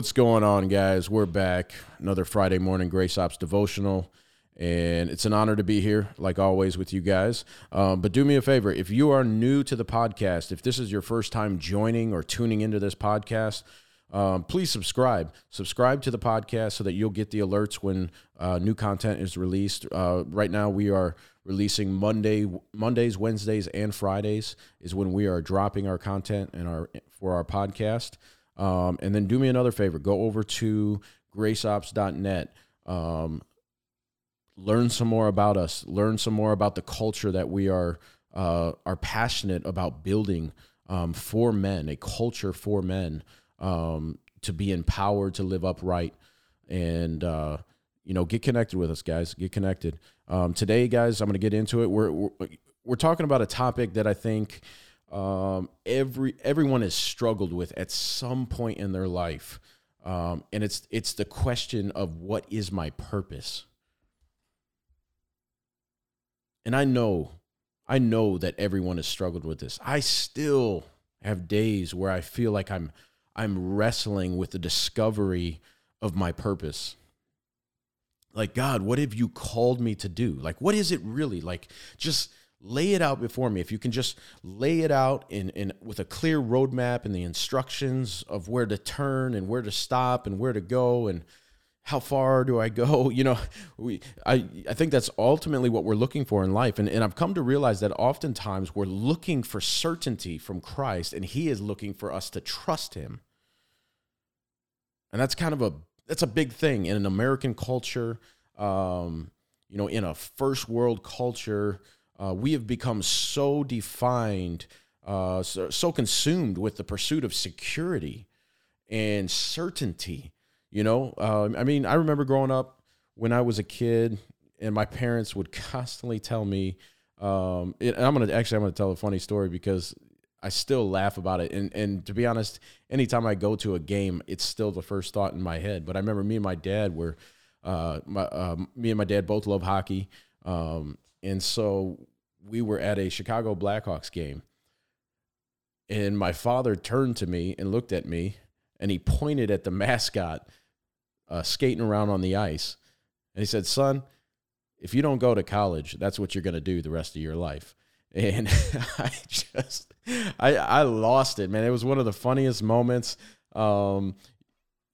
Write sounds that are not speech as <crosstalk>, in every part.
What's going on, guys? We're back. Another Friday morning Grace Ops devotional. And it's an honor to be here, like always, with you guys. Um, but do me a favor if you are new to the podcast, if this is your first time joining or tuning into this podcast, um, please subscribe. Subscribe to the podcast so that you'll get the alerts when uh, new content is released. Uh, right now, we are releasing Monday, Mondays, Wednesdays, and Fridays is when we are dropping our content and our for our podcast. Um, and then do me another favor: go over to graceops.net. Um, learn some more about us. Learn some more about the culture that we are uh, are passionate about building um, for men, a culture for men um, to be empowered to live upright and uh, you know get connected with us, guys. Get connected. Um, today, guys, I'm going to get into it. We're, we're we're talking about a topic that I think um, every everyone has struggled with at some point in their life, um, and it's it's the question of what is my purpose. And I know, I know that everyone has struggled with this. I still have days where I feel like I'm I'm wrestling with the discovery of my purpose. Like God, what have you called me to do? Like what is it really? Like just lay it out before me. If you can just lay it out in, in with a clear roadmap and the instructions of where to turn and where to stop and where to go and how far do i go <laughs> you know we i i think that's ultimately what we're looking for in life. And, and i've come to realize that oftentimes we're looking for certainty from christ and he is looking for us to trust him. And that's kind of a that's a big thing in an american culture um, you know in a first world culture uh, we have become so defined, uh, so, so consumed with the pursuit of security and certainty. You know, uh, I mean, I remember growing up when I was a kid, and my parents would constantly tell me, um, and I'm gonna actually I'm gonna tell a funny story because I still laugh about it. And and to be honest, anytime I go to a game, it's still the first thought in my head. But I remember me and my dad were, uh, my um, me and my dad both love hockey, um, and so we were at a Chicago Blackhawks game. And my father turned to me and looked at me and he pointed at the mascot uh, skating around on the ice. And he said, Son, if you don't go to college, that's what you're going to do the rest of your life. <laughs> And <laughs> I just, I, I lost it, man. It was one of the funniest moments. Um,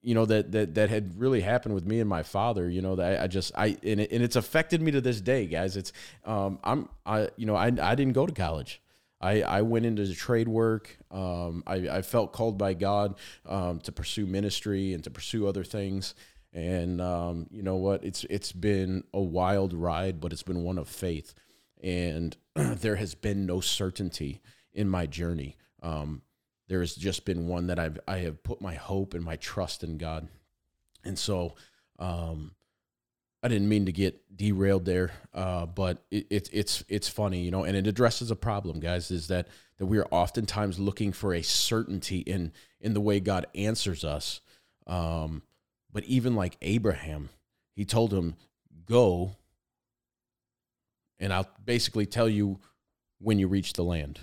you know that that that had really happened with me and my father you know that I, I, just i and, it, and it's affected me to this day guys it's um i'm i you know i, I didn't go to college I, I went into the trade work. Um, I, I felt called by God um, to pursue ministry and to pursue other things. And um, you know what? It's it's been a wild ride, but it's been one of faith. And <clears throat> there has been no certainty in my journey. Um, there has just been one that I've I have put my hope and my trust in God, and so um, I didn't mean to get derailed there, uh, but it, it, it's it's funny, you know, and it addresses a problem, guys. Is that that we are oftentimes looking for a certainty in in the way God answers us, um, but even like Abraham, he told him, "Go, and I'll basically tell you when you reach the land."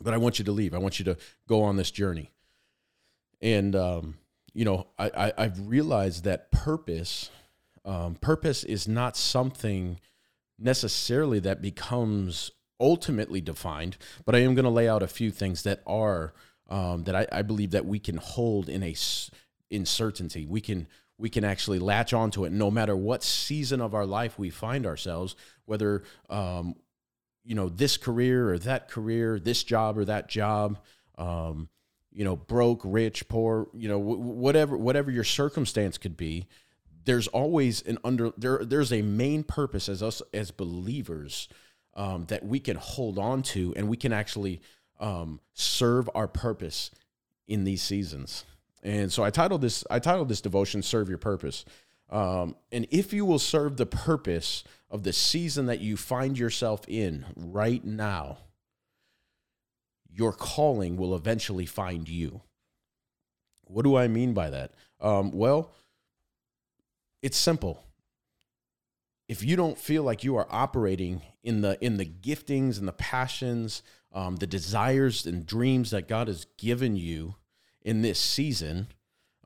But I want you to leave. I want you to go on this journey. And, um, you know, I, I, have realized that purpose, um, purpose is not something necessarily that becomes ultimately defined, but I am going to lay out a few things that are, um, that I, I believe that we can hold in a, in certainty. We can, we can actually latch onto it no matter what season of our life we find ourselves, whether um, you know this career or that career, this job or that job, um, you know, broke, rich, poor, you know, whatever whatever your circumstance could be. There's always an under there. There's a main purpose as us as believers um, that we can hold on to, and we can actually um, serve our purpose in these seasons. And so I titled this I titled this devotion "Serve Your Purpose." Um, and if you will serve the purpose of the season that you find yourself in right now, your calling will eventually find you. What do I mean by that? Um, well, it's simple. If you don't feel like you are operating in the in the giftings and the passions, um, the desires and dreams that God has given you in this season,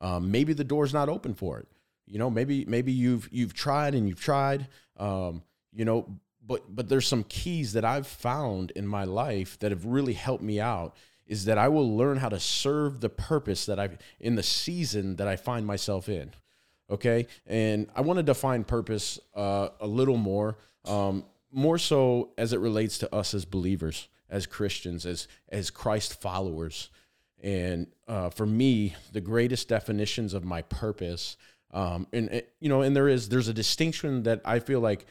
Um, maybe the door's not open for it. You know, maybe maybe you've you've tried and you've tried. Um, you know, but but there's some keys that I've found in my life that have really helped me out. Is that I will learn how to serve the purpose that I've in the season that I find myself in. Okay, and I want to define purpose uh, a little more, um, more so as it relates to us as believers, as Christians, as as Christ followers. And uh, for me, the greatest definitions of my purpose, um, and you know, and there is there's a distinction that I feel like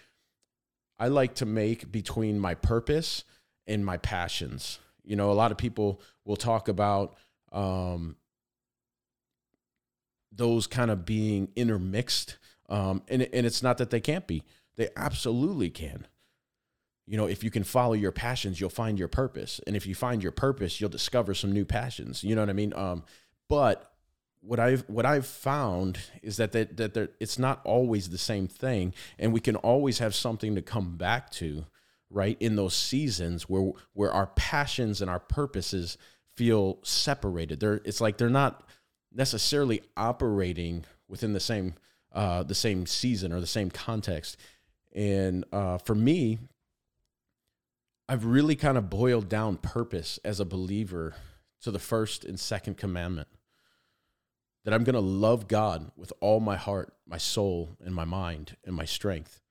I like to make between my purpose and my passions. You know, a lot of people will talk about um, those kind of being intermixed, um, and and it's not that they can't be; they absolutely can you know, if you can follow your passions, you'll find your purpose. And if you find your purpose, you'll discover some new passions. You know what I mean? Um, but what I've what I've found is that that that it's not always the same thing, and we can always have something to come back to, right? In those seasons where where our passions and our purposes feel separated. They're it's like they're not necessarily operating within the same uh, the same season or the same context. And uh, for me, I've really kind of boiled down purpose as a believer to the first and second commandment that I'm going to love God with all my heart, my soul, and my mind and my strength.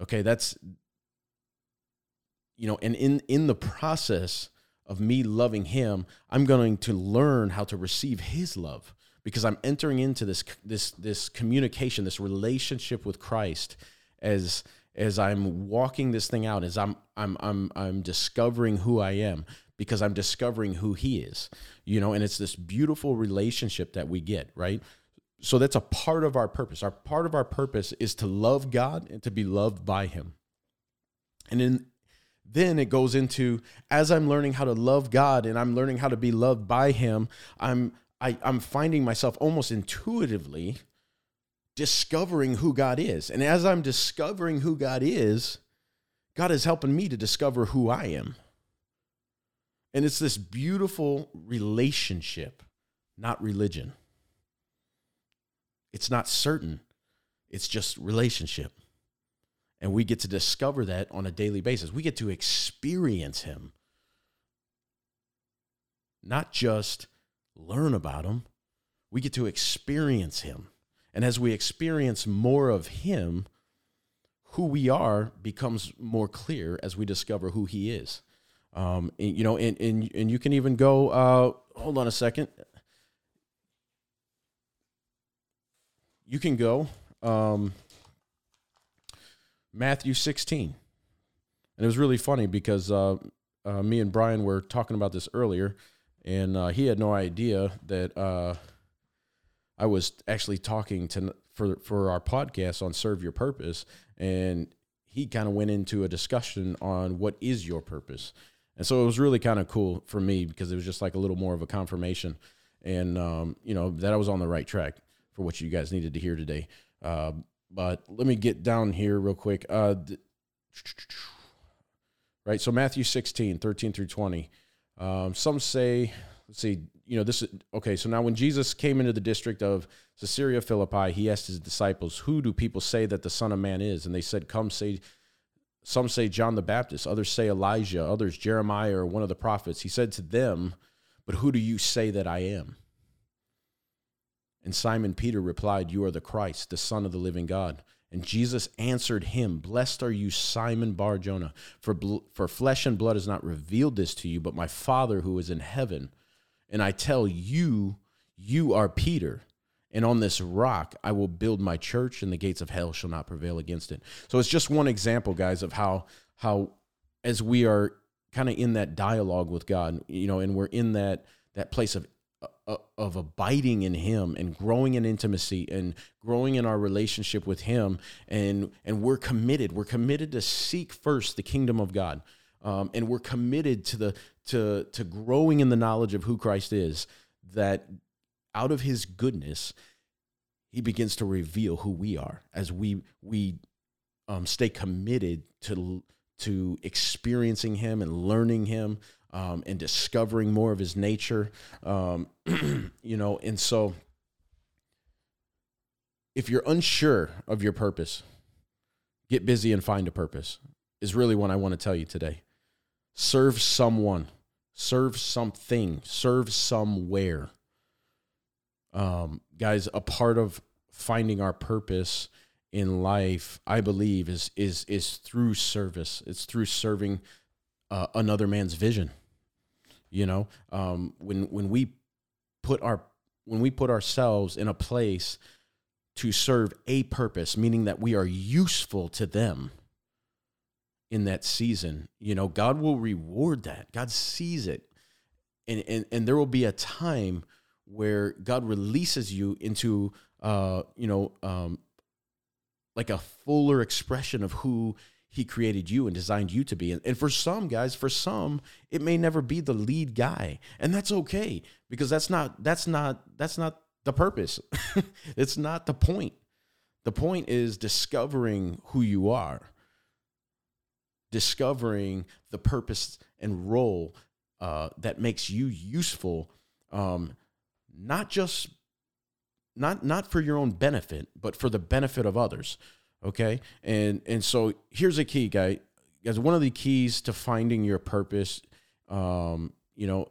Okay, that's you know, and in in the process of me loving him, I'm going to learn how to receive his love because I'm entering into this this this communication, this relationship with Christ as as I'm walking this thing out, as I'm I'm I'm I'm discovering who I am because I'm discovering who he is. You know, and it's this beautiful relationship that we get, right? So that's a part of our purpose. Our part of our purpose is to love God and to be loved by him. And then then it goes into as I'm learning how to love God and I'm learning how to be loved by him, I'm I, I'm finding myself almost intuitively discovering who God is. And as I'm discovering who God is, God is helping me to discover who I am. And it's this beautiful relationship, not religion. It's not certain, it's just relationship. And we get to discover that on a daily basis. We get to experience Him, not just learn about Him. We get to experience Him. And as we experience more of Him, who we are becomes more clear as we discover who He is. Um, and, you know, and, and, and you can even go, uh, hold on a second. You can go um, Matthew 16. And it was really funny because uh, uh, me and Brian were talking about this earlier, and uh, he had no idea that uh, I was actually talking to for for our podcast on serve your purpose, and he kind of went into a discussion on what is your purpose, and so it was really kind of cool for me because it was just like a little more of a confirmation, and um, you know that I was on the right track for what you guys needed to hear today. Uh, but let me get down here real quick. Uh, right, so Matthew 16, 13 through 20. Um, some say, let's see, you know, this is okay. So now when Jesus came into the district of Caesarea Philippi, he asked his disciples, Who do people say that the Son of Man is? And they said, Come say, some say John the Baptist, others say Elijah, others Jeremiah or one of the prophets. He said to them, But who do you say that I am? And Simon Peter replied, You are the Christ, the Son of the living God. And Jesus answered him, Blessed are you, Simon Bar Jonah, for, bl- for flesh and blood has not revealed this to you, but my Father who is in heaven. And I tell you, you are Peter. And on this rock I will build my church, and the gates of hell shall not prevail against it. So it's just one example, guys, of how how as we are kind of in that dialogue with God, you know, and we're in that that place of uh, of abiding in him and growing in intimacy and growing in our relationship with him and and we're committed we're committed to seek first the kingdom of god um, and we're committed to the to to growing in the knowledge of who Christ is that out of his goodness he begins to reveal who we are as we we um, stay committed to to experiencing him and learning him um, and discovering more of his nature um, <clears throat> you know and so if you're unsure of your purpose, get busy and find a purpose. Is really what I want to tell you today. Serve someone, serve something, serve somewhere. Um, guys, a part of finding our purpose in life, I believe, is is is through service. It's through serving uh, another man's vision. You know, um, when when we put our when we put ourselves in a place to serve a purpose, meaning that we are useful to them in that season, you know, God will reward that. God sees it. And, and, and there will be a time where God releases you into, uh, you know, um, like a fuller expression of who he created you and designed you to be. And, and for some guys, for some, it may never be the lead guy. And that's okay because that's not that's not that's not the purpose. <laughs> it's not the point. The point is discovering who you are. Discovering the purpose and role uh, that makes you useful, um, not just not not for your own benefit, but for the benefit of others. Okay. And and so here's a key, guy. Guys, one of the keys to finding your purpose, um, you know,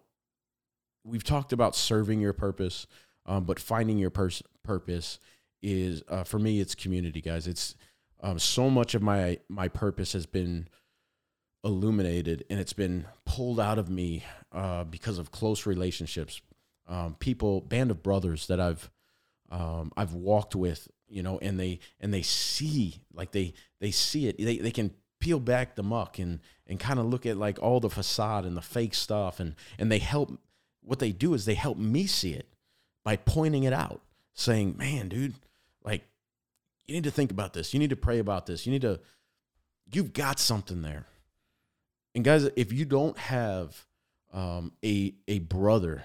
we've talked about serving your purpose, um, but finding your pers- purpose is uh, for me, it's community, guys. It's um, so much of my my purpose has been illuminated and it's been pulled out of me uh, because of close relationships, um, people, band of brothers that I've um, I've walked with you know, and they and they see like they they see it. They they can peel back the muck and and kind of look at like all the facade and the fake stuff and and they help what they do is they help me see it by pointing it out saying man dude like you need to think about this. You need to pray about this. You need to you've got something there. And guys if you don't have um, a a brother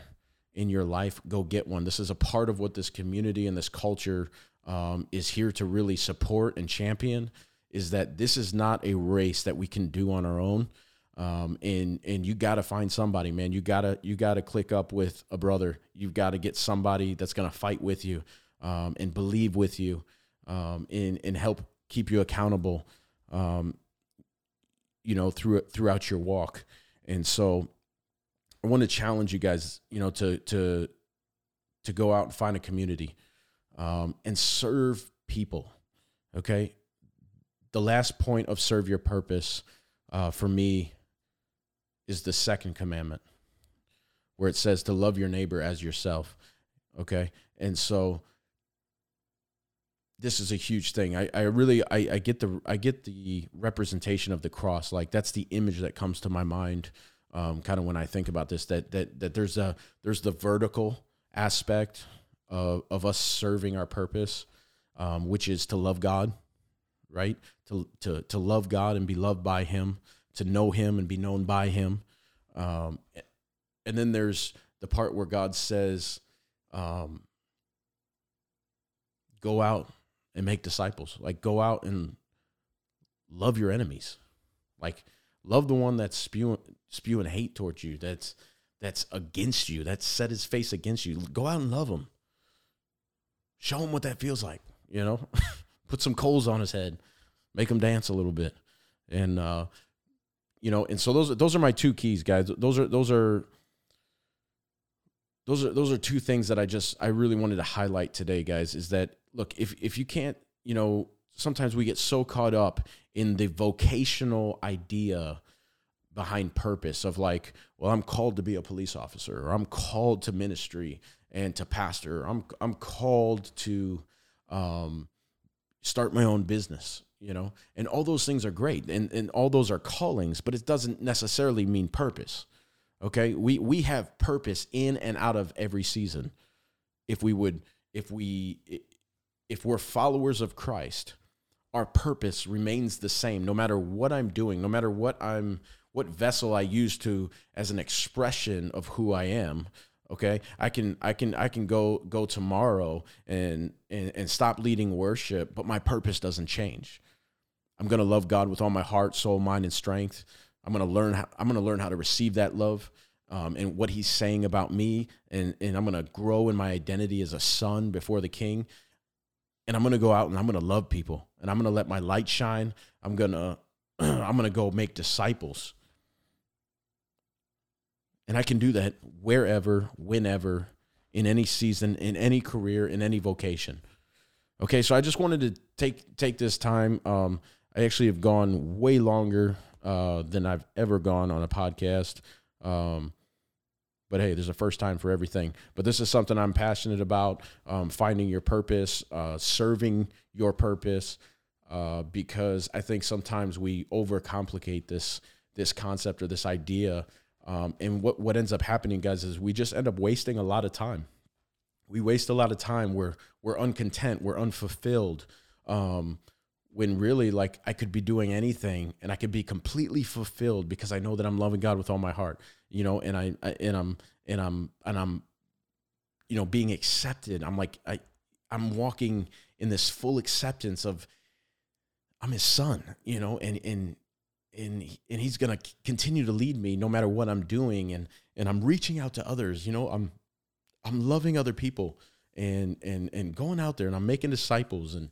in your life go get one this is a part of what this community and this culture um, is here to really support and champion is that this is not a race that we can do on our own. Um, and and you got to find somebody, man. You gotta you gotta click up with a brother. You've got to get somebody that's gonna fight with you um, and believe with you um, and and help keep you accountable. Um, you know through throughout your walk. And so I want to challenge you guys, you know, to to to go out and find a community um, and serve people. Okay. The last point of serve your purpose uh, for me is the second commandment where it says to love your neighbor as yourself. Okay. And so this is a huge thing. I, I really I, I get the I get the representation of the cross. Like that's the image that comes to my mind um, kind of when I think about this that that that there's a there's the vertical aspect of, of us serving our purpose, um, which is to love God, right? To, to, to love God and be loved by Him, to know Him and be known by Him. Um, and then there's the part where God says, um, go out and make disciples. Like, go out and love your enemies. Like, love the one that's spewing, spewing hate towards you, that's, that's against you, that's set his face against you. Go out and love him. show him what that feels like. You know, <laughs> put some coals on his head, make him dance a little bit, and uh, you know, and so those those are my two keys, guys. Those are those are those are those are two things that I just I really wanted to highlight today, guys. Is that look if if you can't, you know, sometimes we get so caught up in the vocational idea behind purpose of like, well, I'm called to be a police officer or I'm called to ministry and to pastor. I'm I'm called to um, start my own business, you know, and all those things are great, and and all those are callings, but it doesn't necessarily mean purpose. Okay, we we have purpose in and out of every season. If we would, if we, if we're followers of Christ, our purpose remains the same no matter what I'm doing, no matter what I'm what vessel I use to as an expression of who I am okay? I can i can i can go go tomorrow and and, and stop leading worship but my purpose doesn't change. I'm to love god with all my heart soul mind and strength. I'm to learn how i'm to learn how to receive that love um, and what he's saying about me and and i'm to grow in my identity as a son before the king and I'm to go out and I'm to love people and I'm going to let my light shine. I'm going to <clears throat> I'm going to go make disciples. And I can do that wherever, whenever, in any season, in any career, in any vocation. Okay, so I just wanted to take take this time. Um, I actually have gone way longer uh, than I've ever gone on a podcast. Um, but hey, there's a first time for everything. But this is something I'm passionate about um, finding your purpose, uh, serving your purpose, uh, because I think sometimes we overcomplicate this this concept or this idea. Um, and what, what ends up happening, guys, is we just end up wasting a lot of time. We waste a lot of time. We're we're uncontent. We're unfulfilled. Um, when really like I could be doing anything and I could be completely fulfilled because I know that I'm loving God with all my heart, you know, and I, I and I'm and I'm and I'm you know being accepted. I'm like I I'm walking in this full acceptance of I'm his son, you know, and and and and he's to continue to lead me no matter what I'm doing and and I'm reaching out to others, you know, I'm I'm loving other people and and and going out there and I'm making disciples and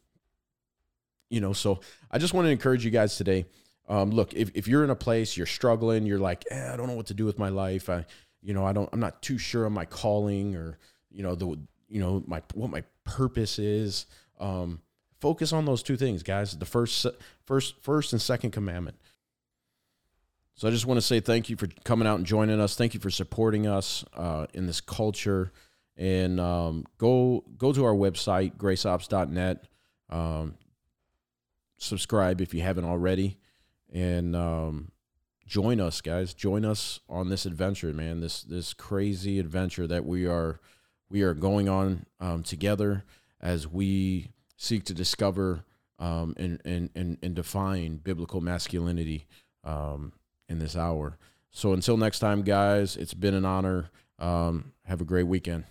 you know, so I just want to encourage you guys today. Um, look, if, if you're in a place you're struggling, you're like, eh, I don't know what to do with my life. I, you know, I don't, I'm not too sure of my calling or, you know, the, you know, my, what my purpose is. Um, focus on those two things, guys. The first, first, first and second commandment. So I just want to say thank you for coming out and joining us. Thank you for supporting us uh, in this culture. And um, go go to our website, graceops.net. Um, subscribe if you haven't already, and um, join us, guys. Join us on this adventure, man. This this crazy adventure that we are we are going on um, together as we seek to discover um, and, and and and define biblical masculinity um, in this hour. So until next time, guys, it's been an honor. Um, have a great weekend.